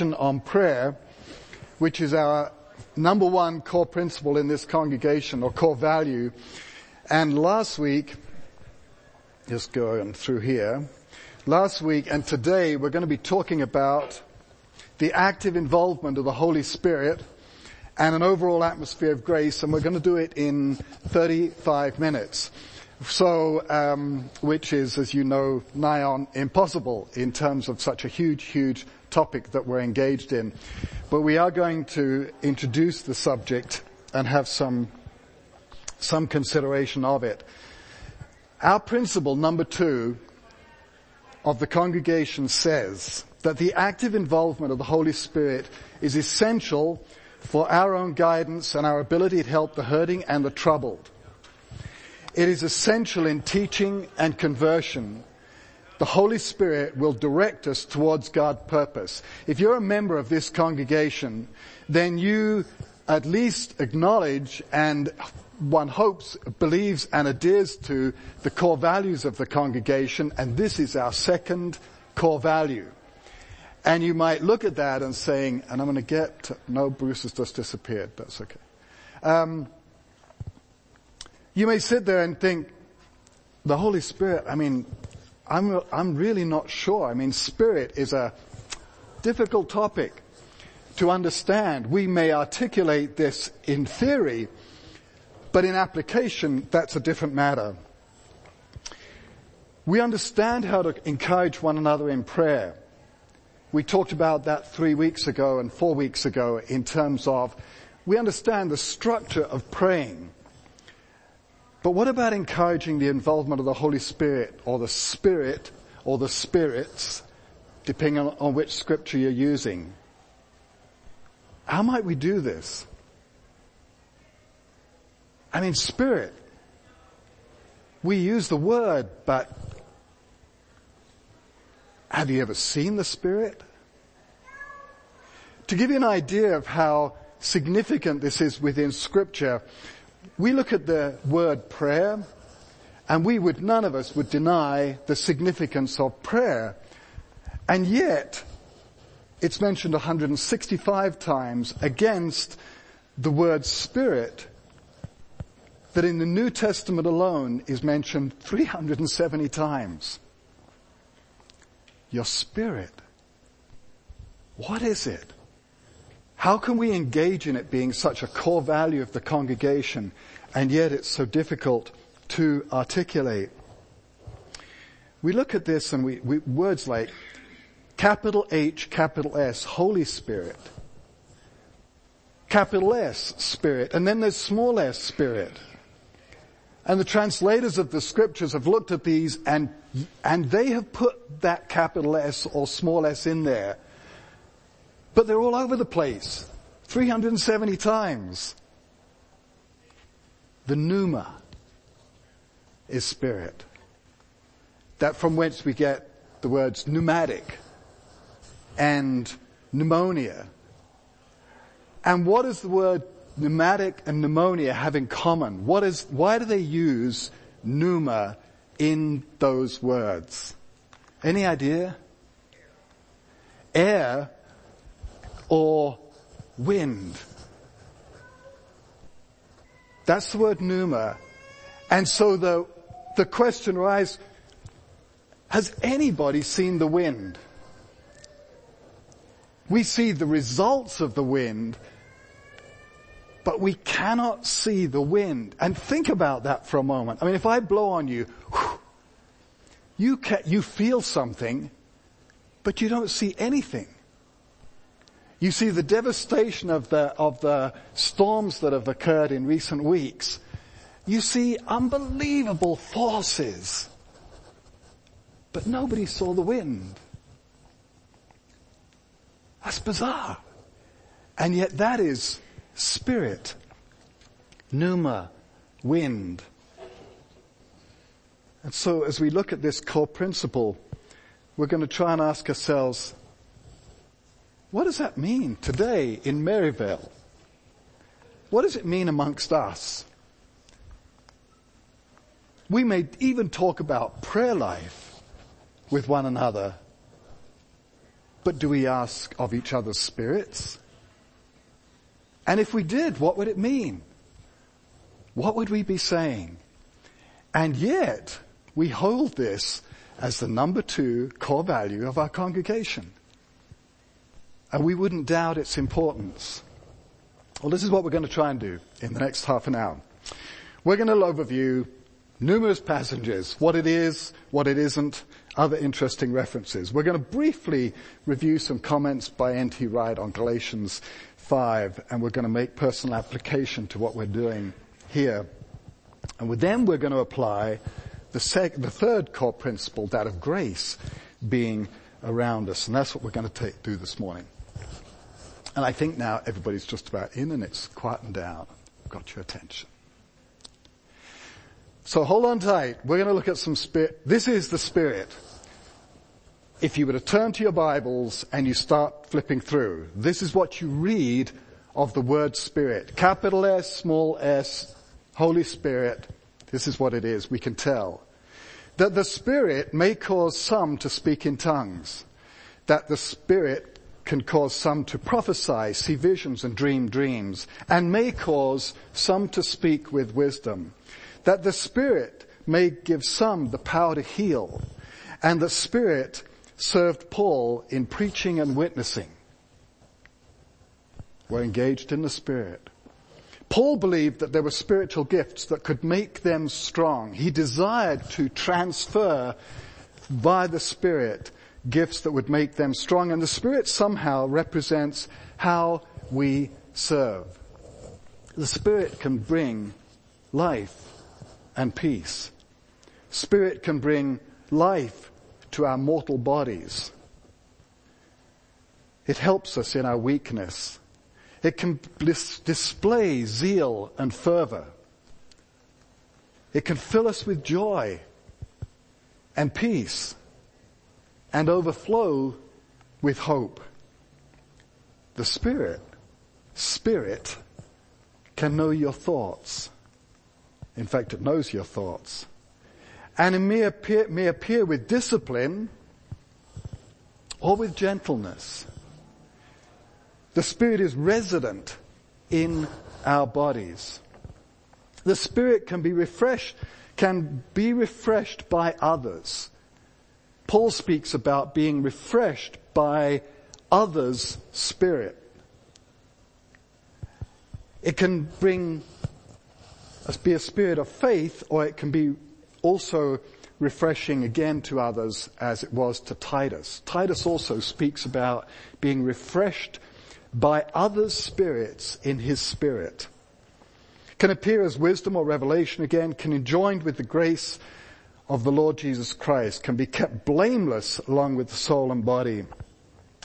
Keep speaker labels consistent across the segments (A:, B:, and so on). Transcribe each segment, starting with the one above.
A: on prayer, which is our number one core principle in this congregation or core value. And last week, just going through here, last week and today we're going to be talking about the active involvement of the Holy Spirit and an overall atmosphere of grace and we're going to do it in 35 minutes. So, um, which is, as you know, nigh on impossible in terms of such a huge, huge topic that we're engaged in. But we are going to introduce the subject and have some, some consideration of it. Our principle number two of the congregation says that the active involvement of the Holy Spirit is essential for our own guidance and our ability to help the hurting and the troubled. It is essential in teaching and conversion. The Holy Spirit will direct us towards God's purpose. If you're a member of this congregation, then you at least acknowledge and one hopes, believes and adheres to the core values of the congregation and this is our second core value. And you might look at that and saying, and I'm going to get, no, Bruce has just disappeared. That's okay. Um, you may sit there and think, the Holy Spirit, I mean, I'm, I'm really not sure. I mean, spirit is a difficult topic to understand. We may articulate this in theory, but in application, that's a different matter. We understand how to encourage one another in prayer. We talked about that three weeks ago and four weeks ago in terms of we understand the structure of praying. But what about encouraging the involvement of the Holy Spirit or the Spirit or the spirits, depending on, on which scripture you're using? How might we do this? I mean, spirit. We use the word, but have you ever seen the spirit? To give you an idea of how significant this is within scripture, we look at the word prayer and we would, none of us would deny the significance of prayer. And yet, it's mentioned 165 times against the word spirit that in the New Testament alone is mentioned 370 times. Your spirit. What is it? How can we engage in it being such a core value of the congregation and yet it's so difficult to articulate? We look at this and we, we words like capital H, capital S, Holy Spirit, capital S, Spirit, and then there's small s, Spirit. And the translators of the scriptures have looked at these and, and they have put that capital S or small s in there but they're all over the place. 370 times. The pneuma is spirit. That from whence we get the words pneumatic and pneumonia. And what does the word pneumatic and pneumonia have in common? What is, why do they use pneuma in those words? Any idea? Air or wind. That's the word pneuma. And so the, the question arises, has anybody seen the wind? We see the results of the wind, but we cannot see the wind. And think about that for a moment. I mean, if I blow on you, you, can, you feel something, but you don't see anything. You see the devastation of the, of the storms that have occurred in recent weeks. You see unbelievable forces. But nobody saw the wind. That's bizarre. And yet that is spirit. Pneuma, wind. And so as we look at this core principle, we're going to try and ask ourselves, what does that mean today in Maryvale? What does it mean amongst us? We may even talk about prayer life with one another. But do we ask of each other's spirits? And if we did, what would it mean? What would we be saying? And yet, we hold this as the number two core value of our congregation. And we wouldn't doubt its importance. Well, this is what we're going to try and do in the next half an hour. We're going to overview numerous passages, what it is, what it isn't, other interesting references. We're going to briefly review some comments by N.T. Wright on Galatians 5, and we're going to make personal application to what we're doing here. And then we're going to apply the, sec- the third core principle, that of grace, being around us. And that's what we're going to take, do this morning. And I think now everybody's just about in and it's quietened down. Got your attention. So hold on tight. We're going to look at some spirit. This is the spirit. If you were to turn to your Bibles and you start flipping through, this is what you read of the word spirit. Capital S, small s, Holy Spirit. This is what it is. We can tell. That the spirit may cause some to speak in tongues. That the spirit can cause some to prophesy, see visions and dream dreams, and may cause some to speak with wisdom that the Spirit may give some the power to heal, and the Spirit served Paul in preaching and witnessing. We're engaged in the Spirit. Paul believed that there were spiritual gifts that could make them strong. He desired to transfer by the Spirit gifts that would make them strong, and the Spirit somehow represents how we serve. The Spirit can bring life and peace. Spirit can bring life to our mortal bodies. It helps us in our weakness. It can display zeal and fervor. It can fill us with joy and peace and overflow with hope. The Spirit, Spirit can know your thoughts in fact, it knows your thoughts. And it may appear, may appear with discipline or with gentleness. The Spirit is resident in our bodies. The Spirit can be refreshed, can be refreshed by others. Paul speaks about being refreshed by others' spirit. It can bring uh, be a spirit of faith, or it can be also refreshing again to others as it was to Titus. Titus also speaks about being refreshed by others' spirits in his spirit. Can appear as wisdom or revelation again, can be joined with the grace of the Lord Jesus Christ, can be kept blameless along with the soul and body.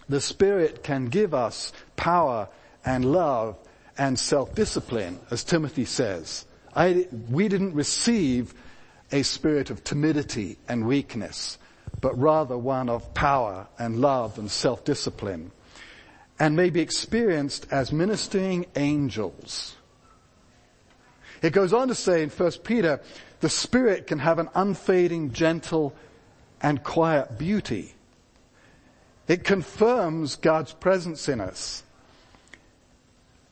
A: The Spirit can give us power and love and self-discipline, as Timothy says. I, we didn't receive a spirit of timidity and weakness, but rather one of power and love and self-discipline, and may be experienced as ministering angels. It goes on to say in 1 Peter, the Spirit can have an unfading, gentle, and quiet beauty. It confirms God's presence in us.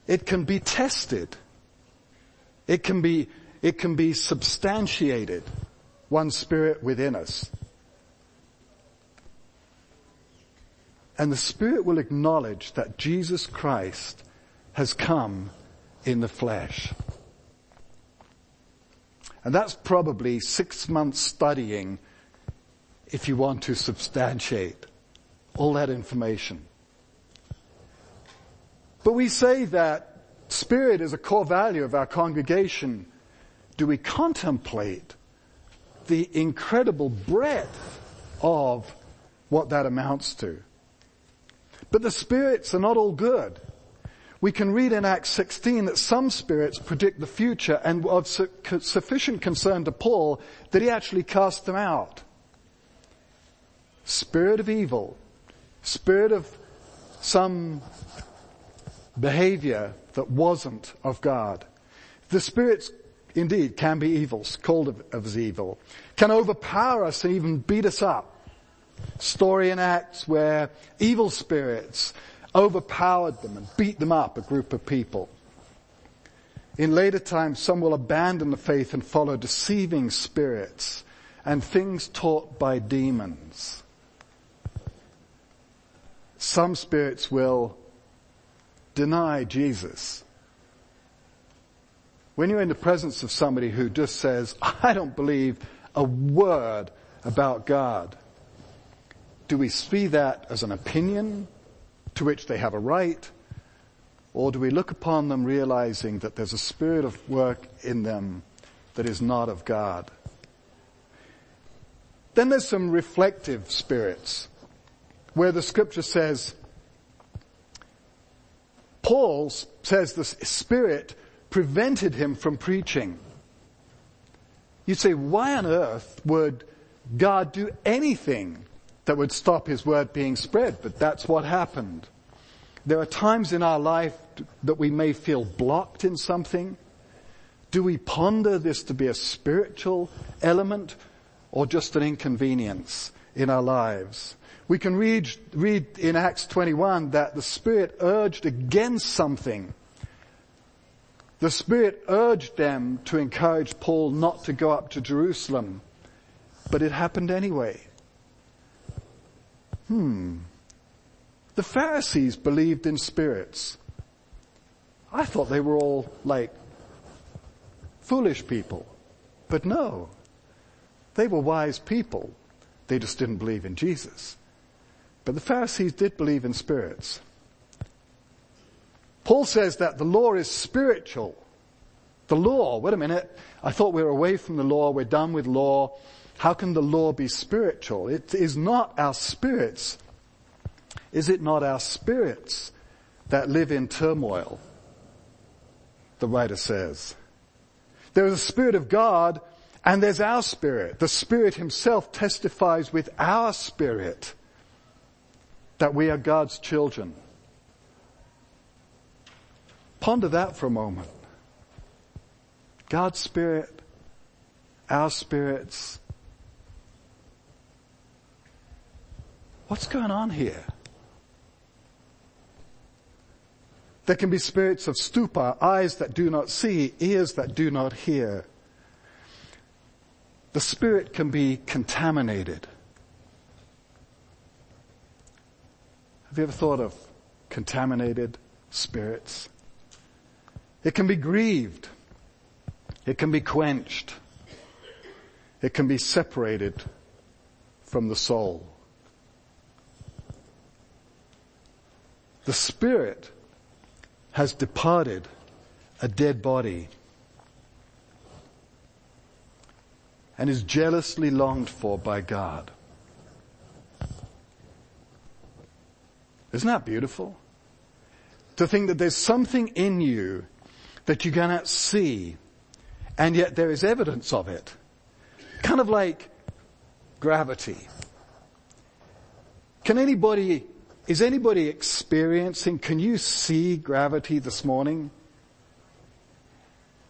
A: It can be tested. It can be, it can be substantiated, one spirit within us. And the spirit will acknowledge that Jesus Christ has come in the flesh. And that's probably six months studying if you want to substantiate all that information. But we say that Spirit is a core value of our congregation. Do we contemplate the incredible breadth of what that amounts to? But the spirits are not all good. We can read in Acts 16 that some spirits predict the future and of sufficient concern to Paul that he actually cast them out. Spirit of evil, spirit of some behavior that wasn't of God. The spirits indeed can be evils, called of, of evil, can overpower us and even beat us up. story in Acts where evil spirits overpowered them and beat them up, a group of people. In later times, some will abandon the faith and follow deceiving spirits and things taught by demons. Some spirits will deny Jesus. When you're in the presence of somebody who just says, I don't believe a word about God, do we see that as an opinion to which they have a right? Or do we look upon them realizing that there's a spirit of work in them that is not of God? Then there's some reflective spirits where the scripture says, Paul says the spirit prevented him from preaching. You say, why on earth would God do anything that would stop his word being spread? But that's what happened. There are times in our life that we may feel blocked in something. Do we ponder this to be a spiritual element or just an inconvenience in our lives? We can read, read in Acts 21 that the Spirit urged against something. The Spirit urged them to encourage Paul not to go up to Jerusalem, but it happened anyway. Hmm. The Pharisees believed in spirits. I thought they were all like foolish people. But no. They were wise people. They just didn't believe in Jesus. But the Pharisees did believe in spirits. Paul says that the law is spiritual. The law, wait a minute, I thought we were away from the law, we're done with law. How can the law be spiritual? It is not our spirits is it not our spirits that live in turmoil? The writer says. There is a spirit of God and there's our spirit. The spirit himself testifies with our spirit that we are God's children. Ponder that for a moment. God's spirit, our spirits. What's going on here? There can be spirits of stupor, eyes that do not see, ears that do not hear. The spirit can be contaminated. Have you ever thought of contaminated spirits? It can be grieved. It can be quenched. It can be separated from the soul. The spirit has departed a dead body and is jealously longed for by God. Isn't that beautiful? To think that there's something in you that you cannot see and yet there is evidence of it. Kind of like gravity. Can anybody is anybody experiencing, can you see gravity this morning?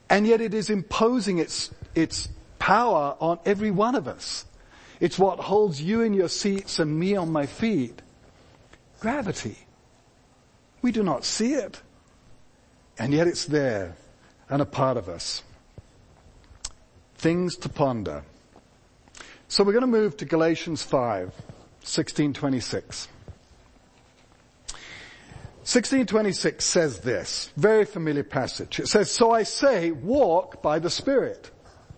A: And yet it is imposing its, its power on every one of us. It's what holds you in your seats and me on my feet. Gravity. We do not see it. And yet it's there and a part of us. Things to ponder. So we're going to move to Galatians 5, 1626. 1626 says this, very familiar passage. It says, so I say, walk by the Spirit.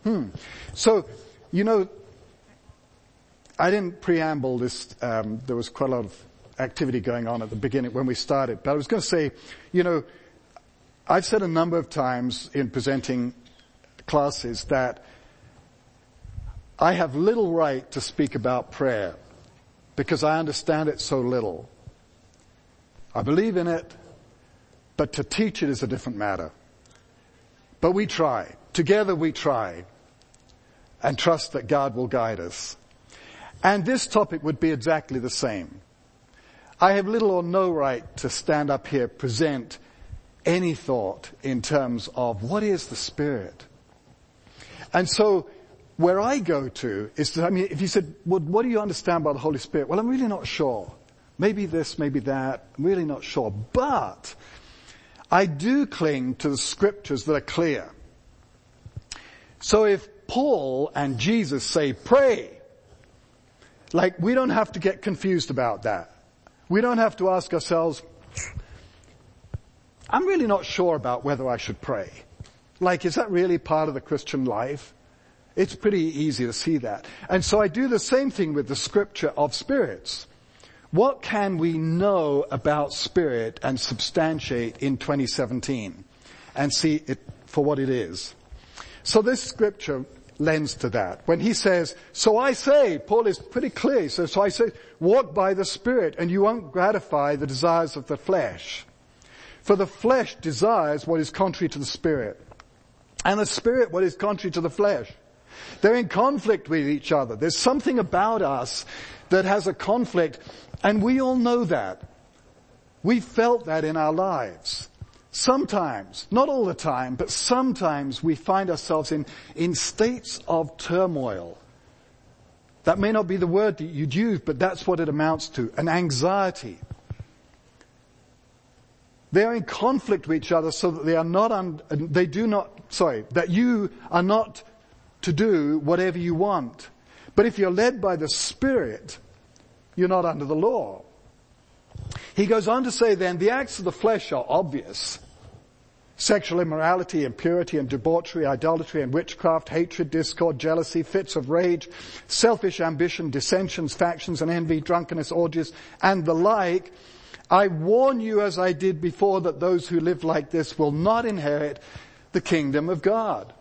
A: Hmm. So, you know, I didn't preamble this, um, there was quite a lot of activity going on at the beginning when we started, but I was going to say, you know, I've said a number of times in presenting classes that I have little right to speak about prayer because I understand it so little. I believe in it, but to teach it is a different matter. But we try. Together we try and trust that God will guide us. And this topic would be exactly the same. I have little or no right to stand up here, present any thought in terms of what is the Spirit. And so where I go to is to, I mean, if you said, well, what do you understand by the Holy Spirit? Well, I'm really not sure. Maybe this, maybe that. I'm really not sure. But I do cling to the scriptures that are clear. So if Paul and Jesus say pray, like we don't have to get confused about that. We don't have to ask ourselves, I'm really not sure about whether I should pray. Like, is that really part of the Christian life? It's pretty easy to see that. And so I do the same thing with the scripture of spirits. What can we know about spirit and substantiate in 2017 and see it for what it is? So this scripture lends to that. When he says, so I say, Paul is pretty clear. Says, so I say, walk by the Spirit and you won't gratify the desires of the flesh. For the flesh desires what is contrary to the Spirit. And the Spirit what is contrary to the flesh. They're in conflict with each other. There's something about us that has a conflict and we all know that. We felt that in our lives. Sometimes, not all the time, but sometimes we find ourselves in, in states of turmoil. That may not be the word that you'd use, but that's what it amounts to, an anxiety. They are in conflict with each other so that they are not, un, they do not, sorry, that you are not to do whatever you want. But if you're led by the Spirit, you're not under the law. He goes on to say then, the acts of the flesh are obvious Sexual immorality, impurity and debauchery, idolatry and witchcraft, hatred, discord, jealousy, fits of rage, selfish ambition, dissensions, factions and envy, drunkenness, orgies, and the like. I warn you as I did before that those who live like this will not inherit the kingdom of God.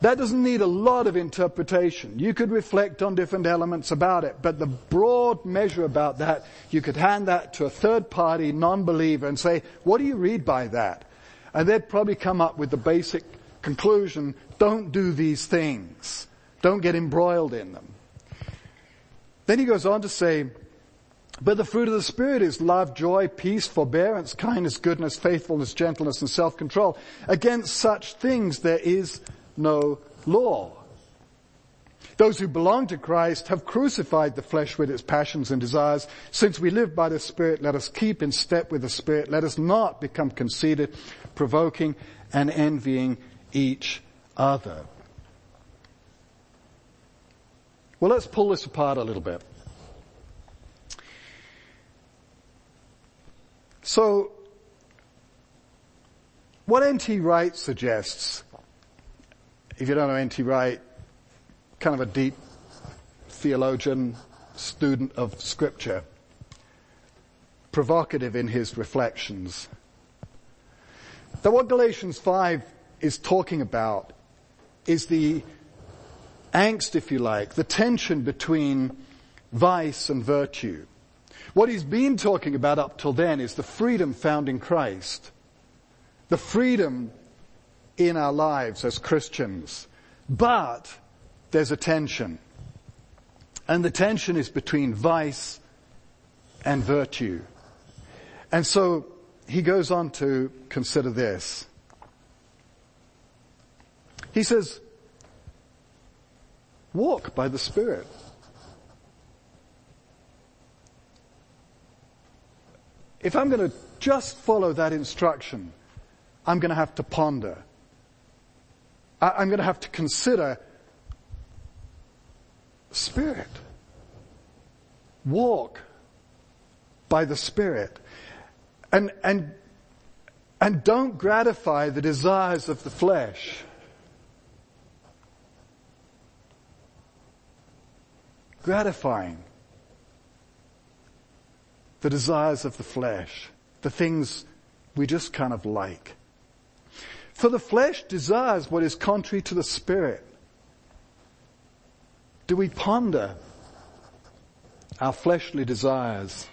A: That doesn't need a lot of interpretation. You could reflect on different elements about it, but the broad measure about that, you could hand that to a third party non-believer and say, what do you read by that? And they'd probably come up with the basic conclusion, don't do these things. Don't get embroiled in them. Then he goes on to say, but the fruit of the Spirit is love, joy, peace, forbearance, kindness, goodness, faithfulness, gentleness, and self-control. Against such things there is no law. Those who belong to Christ have crucified the flesh with its passions and desires. Since we live by the Spirit, let us keep in step with the Spirit. Let us not become conceited, provoking and envying each other. Well, let's pull this apart a little bit. So, what N.T. Wright suggests if you don't know N.T. Wright, kind of a deep theologian, student of scripture, provocative in his reflections. That what Galatians 5 is talking about is the angst, if you like, the tension between vice and virtue. What he's been talking about up till then is the freedom found in Christ. The freedom in our lives as Christians. But there's a tension. And the tension is between vice and virtue. And so he goes on to consider this. He says, walk by the Spirit. If I'm going to just follow that instruction, I'm going to have to ponder. I'm going to have to consider Spirit. Walk by the Spirit. And, and, and don't gratify the desires of the flesh. Gratifying the desires of the flesh, the things we just kind of like. For the flesh desires what is contrary to the spirit. Do we ponder our fleshly desires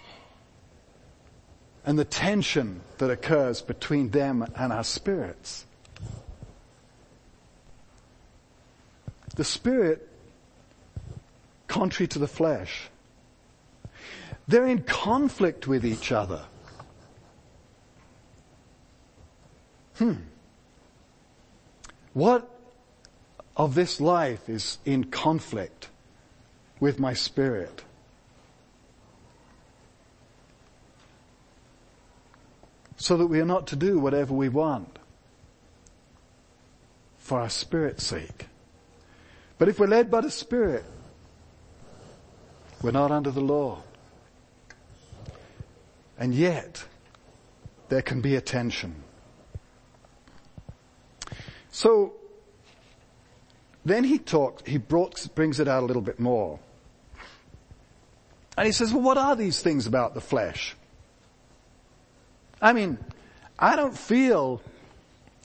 A: and the tension that occurs between them and our spirits? The spirit, contrary to the flesh, they're in conflict with each other. Hmm. What of this life is in conflict with my spirit. So that we are not to do whatever we want for our spirit's sake. But if we're led by the Spirit, we're not under the law. And yet, there can be a tension. So, then he talks, he brought, brings it out a little bit more. And he says, well, what are these things about the flesh? I mean, I don't feel,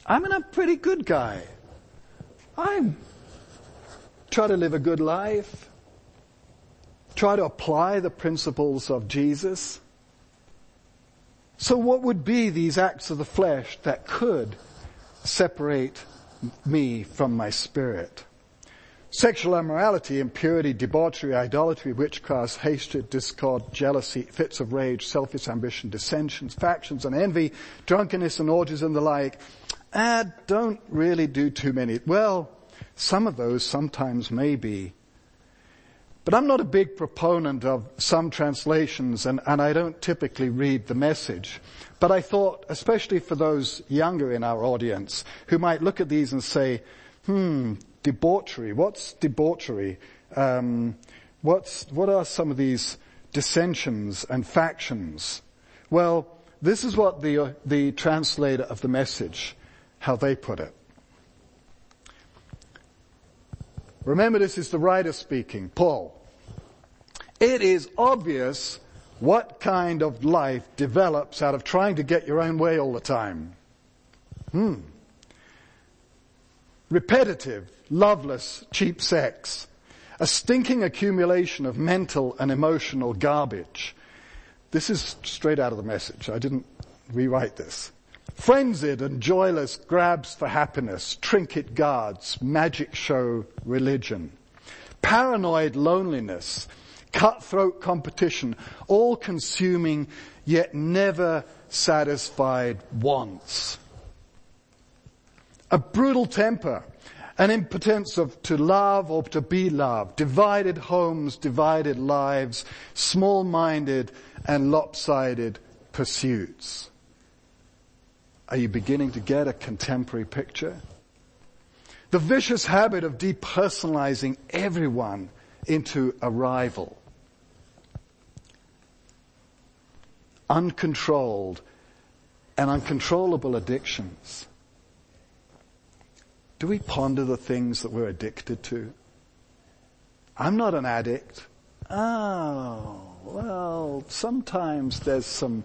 A: I'm a pretty good guy. I try to live a good life. Try to apply the principles of Jesus. So what would be these acts of the flesh that could separate me from my spirit? Sexual immorality, impurity, debauchery, idolatry, witchcraft, hatred, discord, jealousy, fits of rage, selfish ambition, dissensions, factions and envy, drunkenness and orgies and the like. Ah, don't really do too many. Well, some of those sometimes may be. But I'm not a big proponent of some translations and, and I don't typically read the message. But I thought, especially for those younger in our audience who might look at these and say, hmm, debauchery. What's debauchery? Um, what's, what are some of these dissensions and factions? Well, this is what the, uh, the translator of the message, how they put it. Remember this is the writer speaking, Paul. It is obvious what kind of life develops out of trying to get your own way all the time. Hmm. Repetitive, loveless, cheap sex. A stinking accumulation of mental and emotional garbage. This is straight out of the message. I didn't rewrite this. Frenzied and joyless grabs for happiness, trinket guards, magic show religion. Paranoid loneliness, cutthroat competition, all consuming yet never satisfied wants. A brutal temper, an impotence of to love or to be loved, divided homes, divided lives, small-minded and lopsided pursuits. Are you beginning to get a contemporary picture? The vicious habit of depersonalizing everyone into a rival. Uncontrolled and uncontrollable addictions. Do we ponder the things that we're addicted to? I'm not an addict. Oh, well, sometimes there's some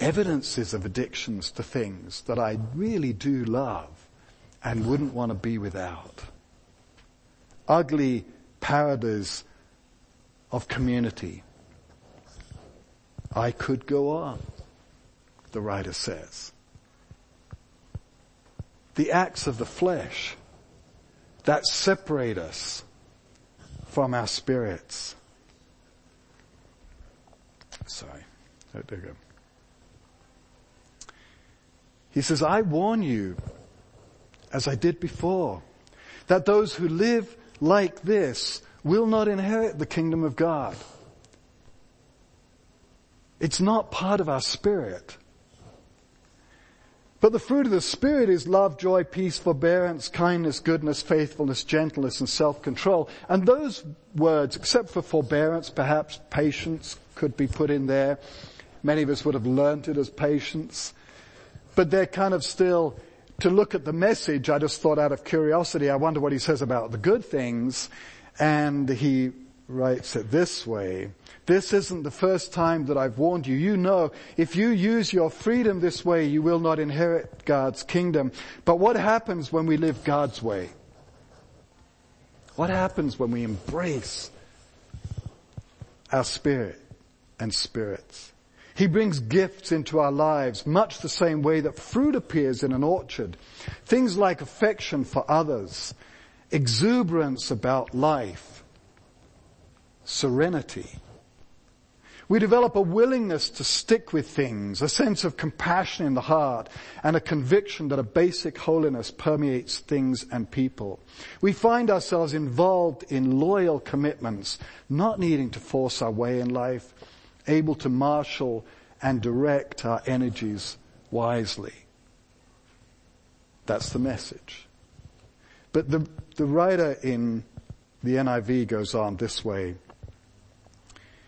A: evidences of addictions to things that I really do love and wouldn't want to be without. Ugly parodies of community. I could go on, the writer says the acts of the flesh that separate us from our spirits. Sorry. Oh, there we go. He says, I warn you, as I did before, that those who live like this will not inherit the kingdom of God. It's not part of our spirit. But the fruit of the Spirit is love, joy, peace, forbearance, kindness, goodness, faithfulness, gentleness, and self-control. And those words, except for forbearance, perhaps patience could be put in there. Many of us would have learnt it as patience. But they're kind of still, to look at the message, I just thought out of curiosity, I wonder what he says about the good things. And he writes it this way. This isn't the first time that I've warned you. You know, if you use your freedom this way, you will not inherit God's kingdom. But what happens when we live God's way? What happens when we embrace our spirit and spirits? He brings gifts into our lives, much the same way that fruit appears in an orchard. Things like affection for others, exuberance about life, serenity. We develop a willingness to stick with things, a sense of compassion in the heart, and a conviction that a basic holiness permeates things and people. We find ourselves involved in loyal commitments, not needing to force our way in life, able to marshal and direct our energies wisely. That's the message. But the, the writer in the NIV goes on this way.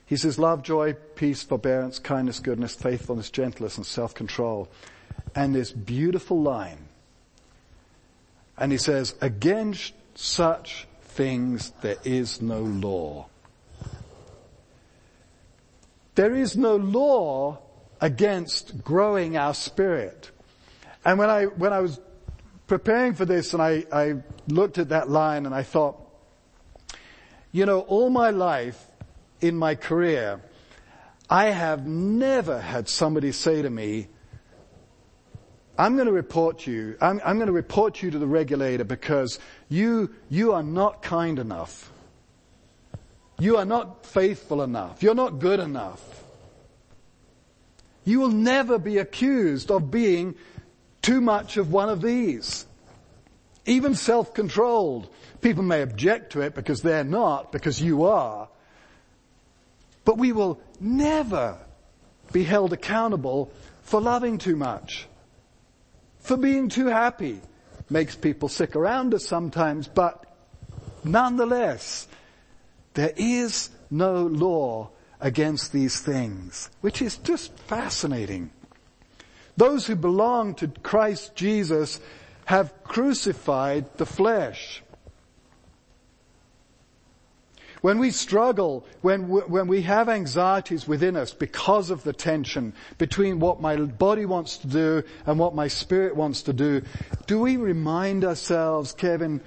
A: He says, love, joy, peace, forbearance, kindness, goodness, faithfulness, gentleness, and self-control. And this beautiful line. And he says, against such things there is no law. There is no law against growing our spirit. And when I, when I was preparing for this and I, I looked at that line and I thought, you know, all my life in my career, I have never had somebody say to me, I'm going to report you, I'm, I'm going to report you to the regulator because you, you are not kind enough. You are not faithful enough. You're not good enough. You will never be accused of being too much of one of these. Even self-controlled. People may object to it because they're not, because you are. But we will never be held accountable for loving too much. For being too happy. Makes people sick around us sometimes, but nonetheless, there is no law against these things, which is just fascinating. Those who belong to Christ Jesus have crucified the flesh. When we struggle, when, when we have anxieties within us because of the tension between what my body wants to do and what my spirit wants to do, do we remind ourselves, Kevin,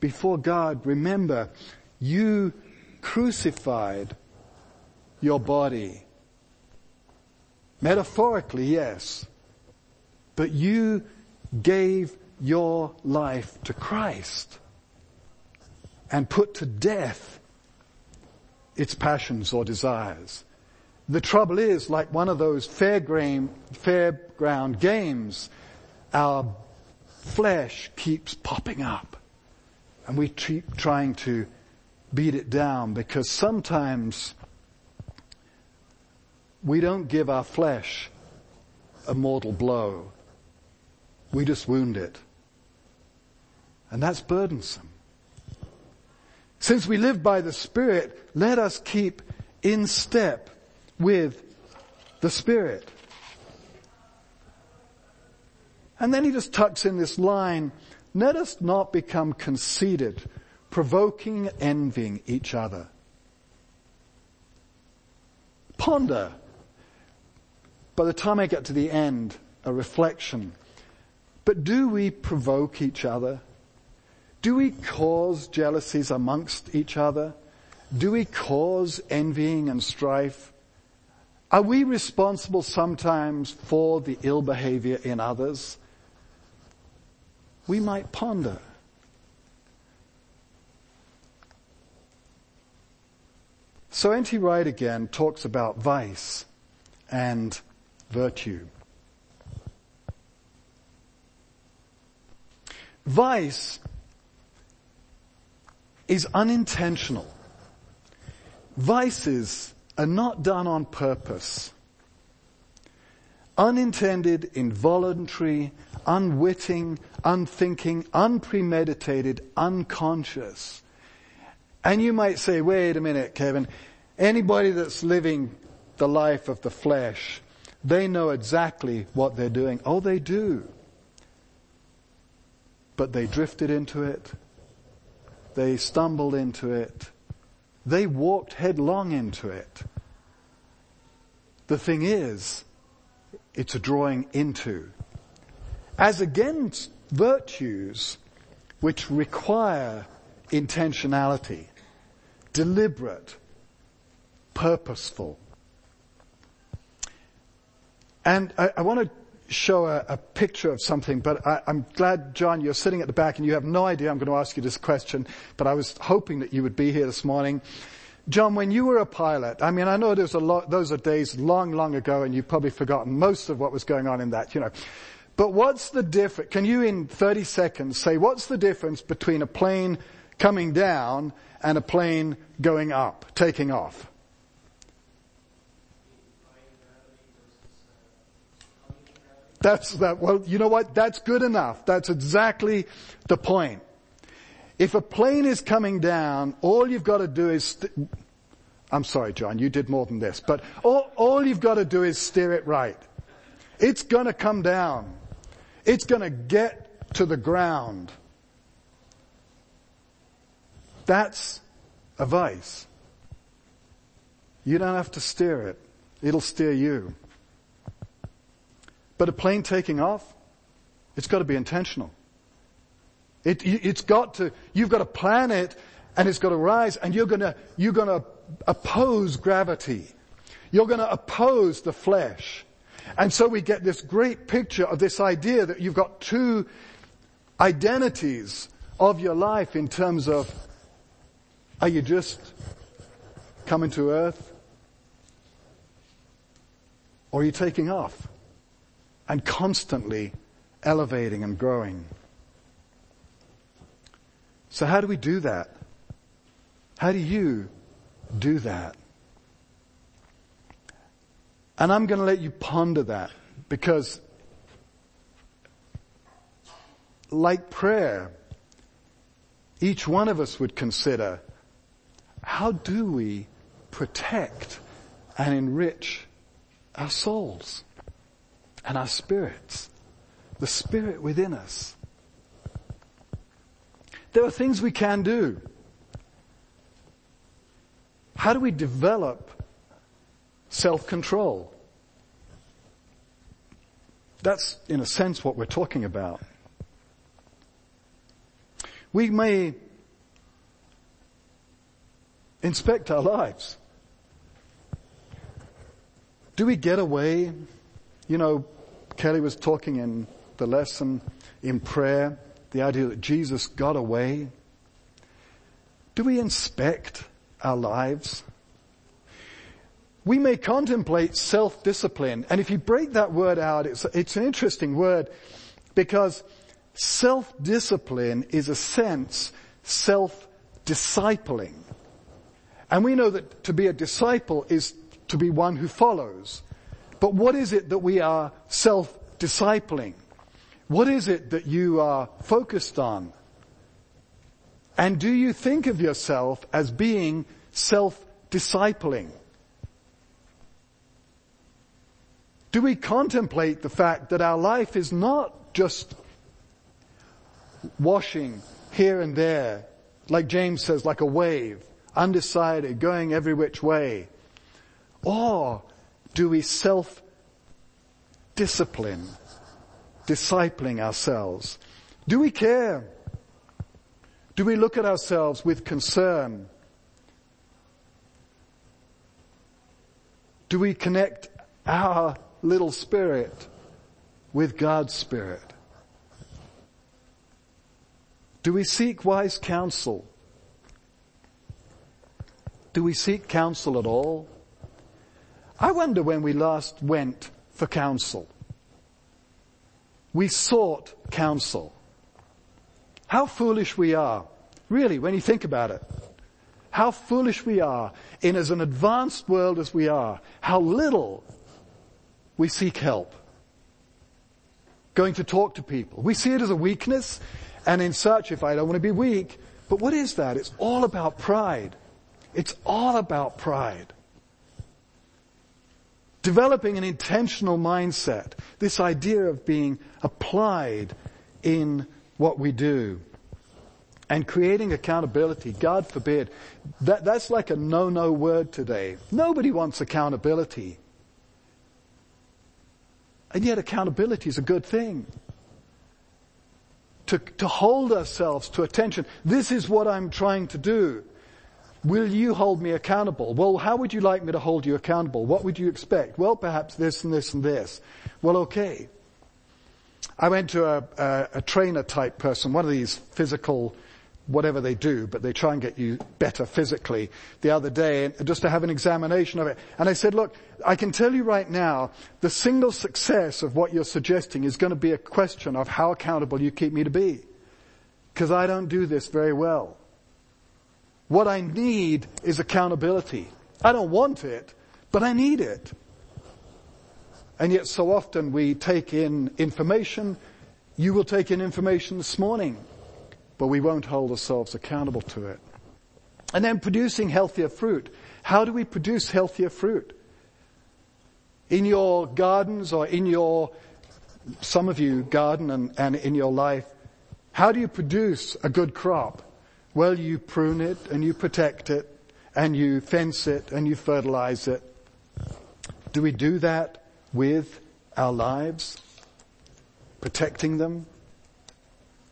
A: before God, remember, you crucified your body. Metaphorically, yes. But you gave your life to Christ and put to death its passions or desires. The trouble is, like one of those fairground, games, our flesh keeps popping up and we keep trying to beat it down because sometimes we don't give our flesh a mortal blow. We just wound it. And that's burdensome. Since we live by the Spirit, let us keep in step with the Spirit. And then he just tucks in this line, let us not become conceited, provoking, envying each other. Ponder. By the time I get to the end, a reflection. But do we provoke each other? Do we cause jealousies amongst each other? Do we cause envying and strife? Are we responsible sometimes for the ill behavior in others? We might ponder. So N.T. Wright again talks about vice and virtue. Vice is unintentional. Vices are not done on purpose. Unintended, involuntary, unwitting, unthinking, unpremeditated, unconscious. And you might say, wait a minute, Kevin, anybody that's living the life of the flesh, they know exactly what they're doing. Oh, they do. But they drifted into it. They stumbled into it. They walked headlong into it. The thing is, it's a drawing into. As against virtues which require intentionality, deliberate, purposeful. And I, I want to show a, a, picture of something, but I, am glad, John, you're sitting at the back and you have no idea I'm going to ask you this question, but I was hoping that you would be here this morning. John, when you were a pilot, I mean, I know there's a lot, those are days long, long ago and you've probably forgotten most of what was going on in that, you know. But what's the difference, can you in 30 seconds say what's the difference between a plane coming down and a plane going up, taking off? That's that, well, you know what? That's good enough. That's exactly the point. If a plane is coming down, all you've got to do is, st- I'm sorry, John, you did more than this, but all, all you've got to do is steer it right. It's gonna come down. It's gonna get to the ground. That's a vice. You don't have to steer it. It'll steer you. But a plane taking off, it's got to be intentional. It, has got to, you've got to plan it and it's got to rise and you're gonna, you're gonna oppose gravity. You're gonna oppose the flesh. And so we get this great picture of this idea that you've got two identities of your life in terms of, are you just coming to earth? Or are you taking off? And constantly elevating and growing. So how do we do that? How do you do that? And I'm going to let you ponder that because like prayer, each one of us would consider how do we protect and enrich our souls? And our spirits, the spirit within us. There are things we can do. How do we develop self-control? That's, in a sense, what we're talking about. We may inspect our lives. Do we get away? You know, Kelly was talking in the lesson in prayer, the idea that Jesus got away. Do we inspect our lives? We may contemplate self-discipline, and if you break that word out, it's, it's an interesting word because self-discipline is a sense self-discipling. And we know that to be a disciple is to be one who follows. But what is it that we are self-discipling? What is it that you are focused on? And do you think of yourself as being self-discipling? Do we contemplate the fact that our life is not just washing here and there, like James says, like a wave, undecided, going every which way? Or do we self discipline, discipling ourselves? Do we care? Do we look at ourselves with concern? Do we connect our little spirit with God's spirit? Do we seek wise counsel? Do we seek counsel at all? I wonder when we last went for counsel. We sought counsel. How foolish we are, really, when you think about it. How foolish we are in as an advanced world as we are. How little we seek help. Going to talk to people. We see it as a weakness and in such, if I don't want to be weak, but what is that? It's all about pride. It's all about pride. Developing an intentional mindset. This idea of being applied in what we do. And creating accountability. God forbid. That, that's like a no-no word today. Nobody wants accountability. And yet accountability is a good thing. To, to hold ourselves to attention. This is what I'm trying to do. Will you hold me accountable? Well, how would you like me to hold you accountable? What would you expect? Well, perhaps this and this and this. Well, okay. I went to a, a, a trainer type person, one of these physical whatever they do, but they try and get you better physically the other day just to have an examination of it. And I said, look, I can tell you right now, the single success of what you're suggesting is going to be a question of how accountable you keep me to be. Because I don't do this very well. What I need is accountability. I don't want it, but I need it. And yet so often we take in information. You will take in information this morning, but we won't hold ourselves accountable to it. And then producing healthier fruit. How do we produce healthier fruit? In your gardens or in your, some of you garden and, and in your life, how do you produce a good crop? Well, you prune it and you protect it and you fence it and you fertilize it. Do we do that with our lives? Protecting them?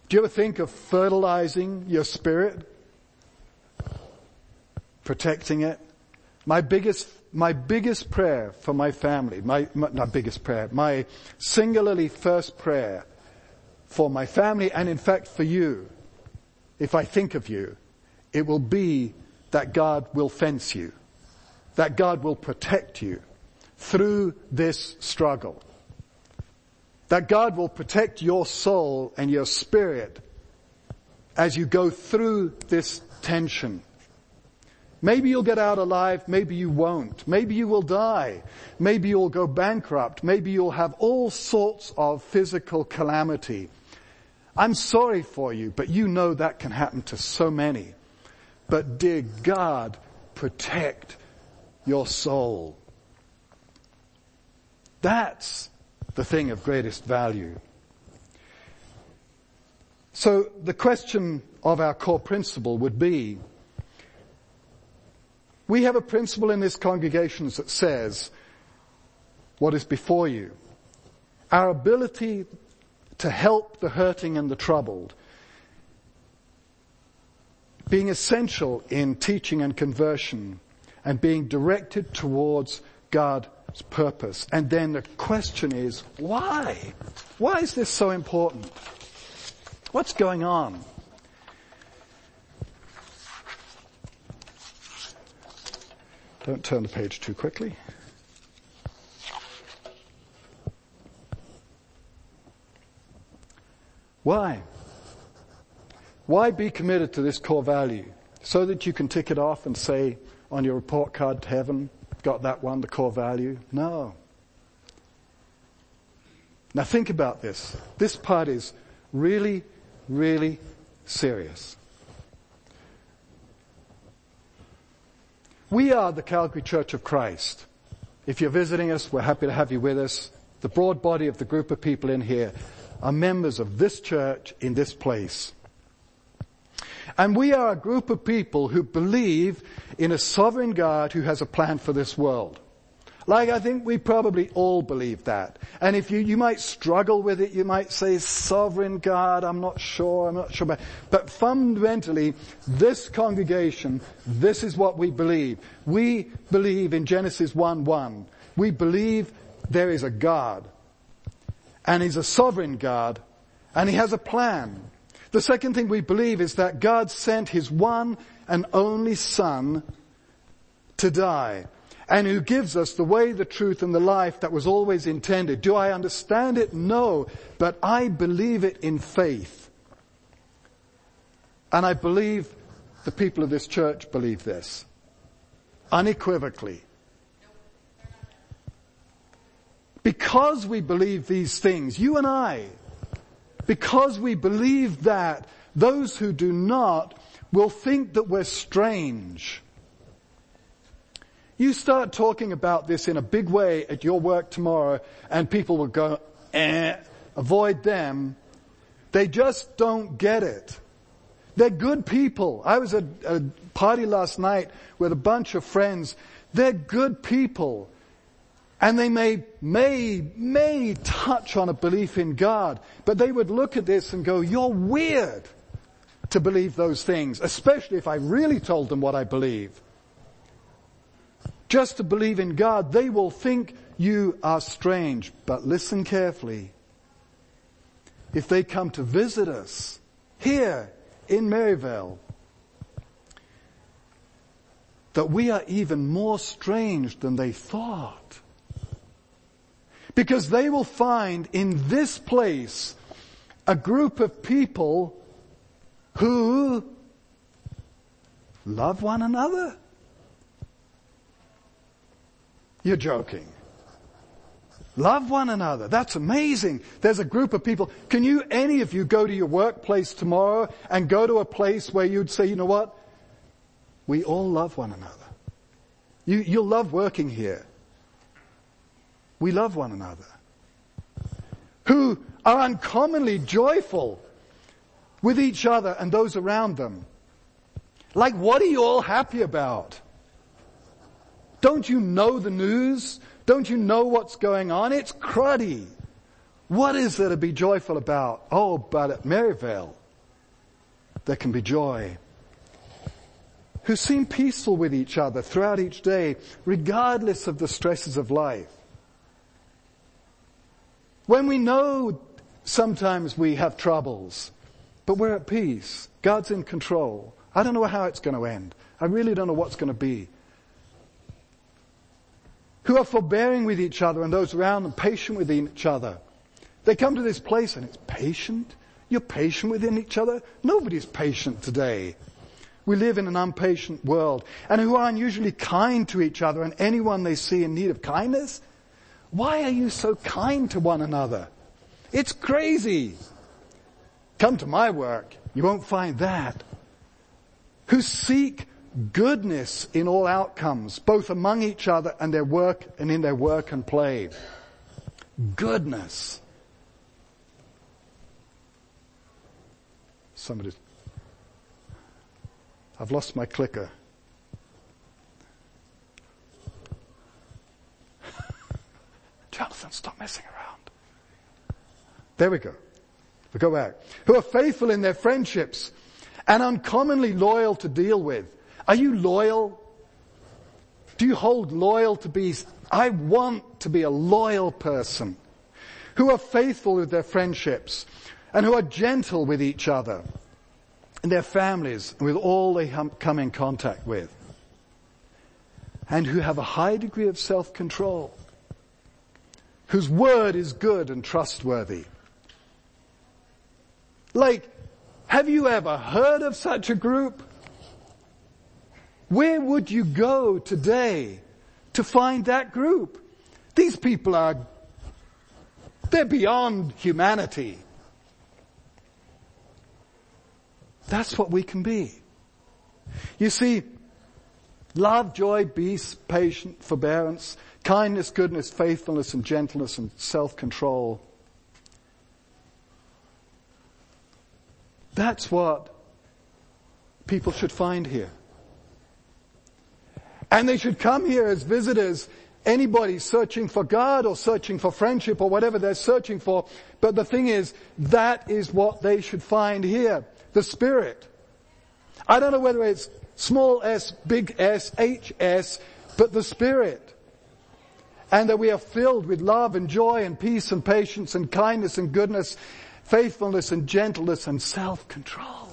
A: Do you ever think of fertilizing your spirit? Protecting it? My biggest, my biggest prayer for my family, my, my, not biggest prayer, my singularly first prayer for my family and in fact for you, if I think of you, it will be that God will fence you, that God will protect you through this struggle, that God will protect your soul and your spirit as you go through this tension. Maybe you'll get out alive, maybe you won't. Maybe you will die. Maybe you'll go bankrupt. Maybe you'll have all sorts of physical calamity. I'm sorry for you, but you know that can happen to so many. But dear God, protect your soul. That's the thing of greatest value. So the question of our core principle would be, we have a principle in this congregation that says, what is before you. Our ability to help the hurting and the troubled, being essential in teaching and conversion, and being directed towards God's purpose. And then the question is, why? Why is this so important? What's going on? Don't turn the page too quickly. Why? Why be committed to this core value? So that you can tick it off and say on your report card to heaven, got that one, the core value? No. Now think about this. This part is really, really serious. We are the Calgary Church of Christ. If you're visiting us, we're happy to have you with us. The broad body of the group of people in here are members of this church in this place. And we are a group of people who believe in a sovereign God who has a plan for this world. Like I think we probably all believe that. And if you, you might struggle with it, you might say, sovereign God, I'm not sure, I'm not sure but fundamentally, this congregation, this is what we believe. We believe in Genesis 1-1. We believe there is a God and He's a sovereign God, and He has a plan. The second thing we believe is that God sent His one and only Son to die, and who gives us the way, the truth, and the life that was always intended. Do I understand it? No, but I believe it in faith. And I believe the people of this church believe this. Unequivocally. Because we believe these things, you and I, because we believe that, those who do not will think that we're strange. You start talking about this in a big way at your work tomorrow and people will go, eh, avoid them. They just don't get it. They're good people. I was at a party last night with a bunch of friends. They're good people. And they may, may, may touch on a belief in God, but they would look at this and go, you're weird to believe those things, especially if I really told them what I believe. Just to believe in God, they will think you are strange, but listen carefully. If they come to visit us here in Maryvale that we are even more strange than they thought. Because they will find in this place a group of people who love one another. You're joking. Love one another. That's amazing. There's a group of people. Can you, any of you go to your workplace tomorrow and go to a place where you'd say, you know what? We all love one another. You, you'll love working here. We love one another. Who are uncommonly joyful with each other and those around them. Like what are you all happy about? Don't you know the news? Don't you know what's going on? It's cruddy. What is there to be joyful about? Oh, but at Maryvale, there can be joy. Who seem peaceful with each other throughout each day, regardless of the stresses of life. When we know sometimes we have troubles, but we're at peace. God's in control. I don't know how it's going to end. I really don't know what's going to be who are forbearing with each other and those around them, patient with each other. They come to this place and it's patient. You're patient within each other. Nobody's patient today. We live in an impatient world and who are unusually kind to each other and anyone they see in need of kindness. Why are you so kind to one another? It's crazy. Come to my work. You won't find that. Who seek goodness in all outcomes, both among each other and their work and in their work and play. Goodness. Somebody, I've lost my clicker. Jonathan, stop messing around. There we go. We go back. Who are faithful in their friendships and uncommonly loyal to deal with. Are you loyal? Do you hold loyal to be, I want to be a loyal person who are faithful with their friendships and who are gentle with each other and their families and with all they come in contact with and who have a high degree of self-control whose word is good and trustworthy. Like, have you ever heard of such a group? Where would you go today to find that group? These people are, they're beyond humanity. That's what we can be. You see, love, joy, peace, patience, forbearance, kindness, goodness, faithfulness, and gentleness, and self-control. That's what people should find here. And they should come here as visitors, anybody searching for God or searching for friendship or whatever they're searching for. But the thing is, that is what they should find here. The Spirit. I don't know whether it's small s, big s, H s, but the Spirit. And that we are filled with love and joy and peace and patience and kindness and goodness, faithfulness and gentleness and self-control.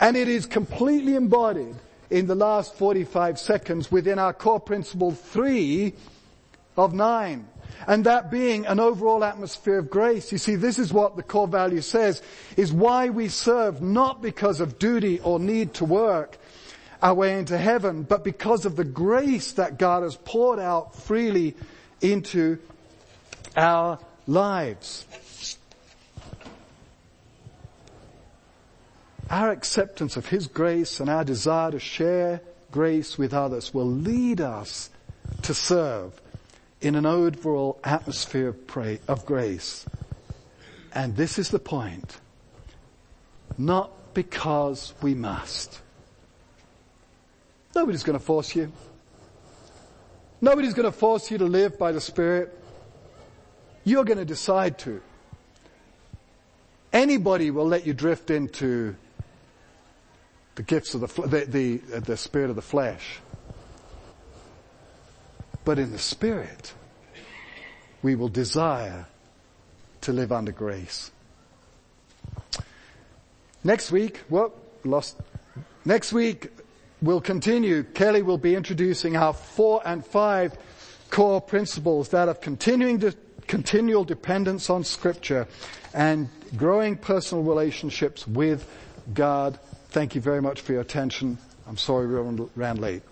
A: And it is completely embodied in the last 45 seconds within our core principle three of nine. And that being an overall atmosphere of grace. You see, this is what the core value says, is why we serve, not because of duty or need to work our way into heaven, but because of the grace that God has poured out freely into our lives. Our acceptance of His grace and our desire to share grace with others will lead us to serve in an overall atmosphere of, pray, of grace. And this is the point. Not because we must. Nobody's going to force you. Nobody's going to force you to live by the Spirit. You're going to decide to. Anybody will let you drift into the gifts of the, the, the, uh, the spirit of the flesh. But in the spirit, we will desire to live under grace. Next week, well, lost. Next week, we'll continue. Kelly will be introducing our four and five core principles that of continuing to, continual dependence on scripture and growing personal relationships with God. Thank you very much for your attention. I'm sorry we ran late.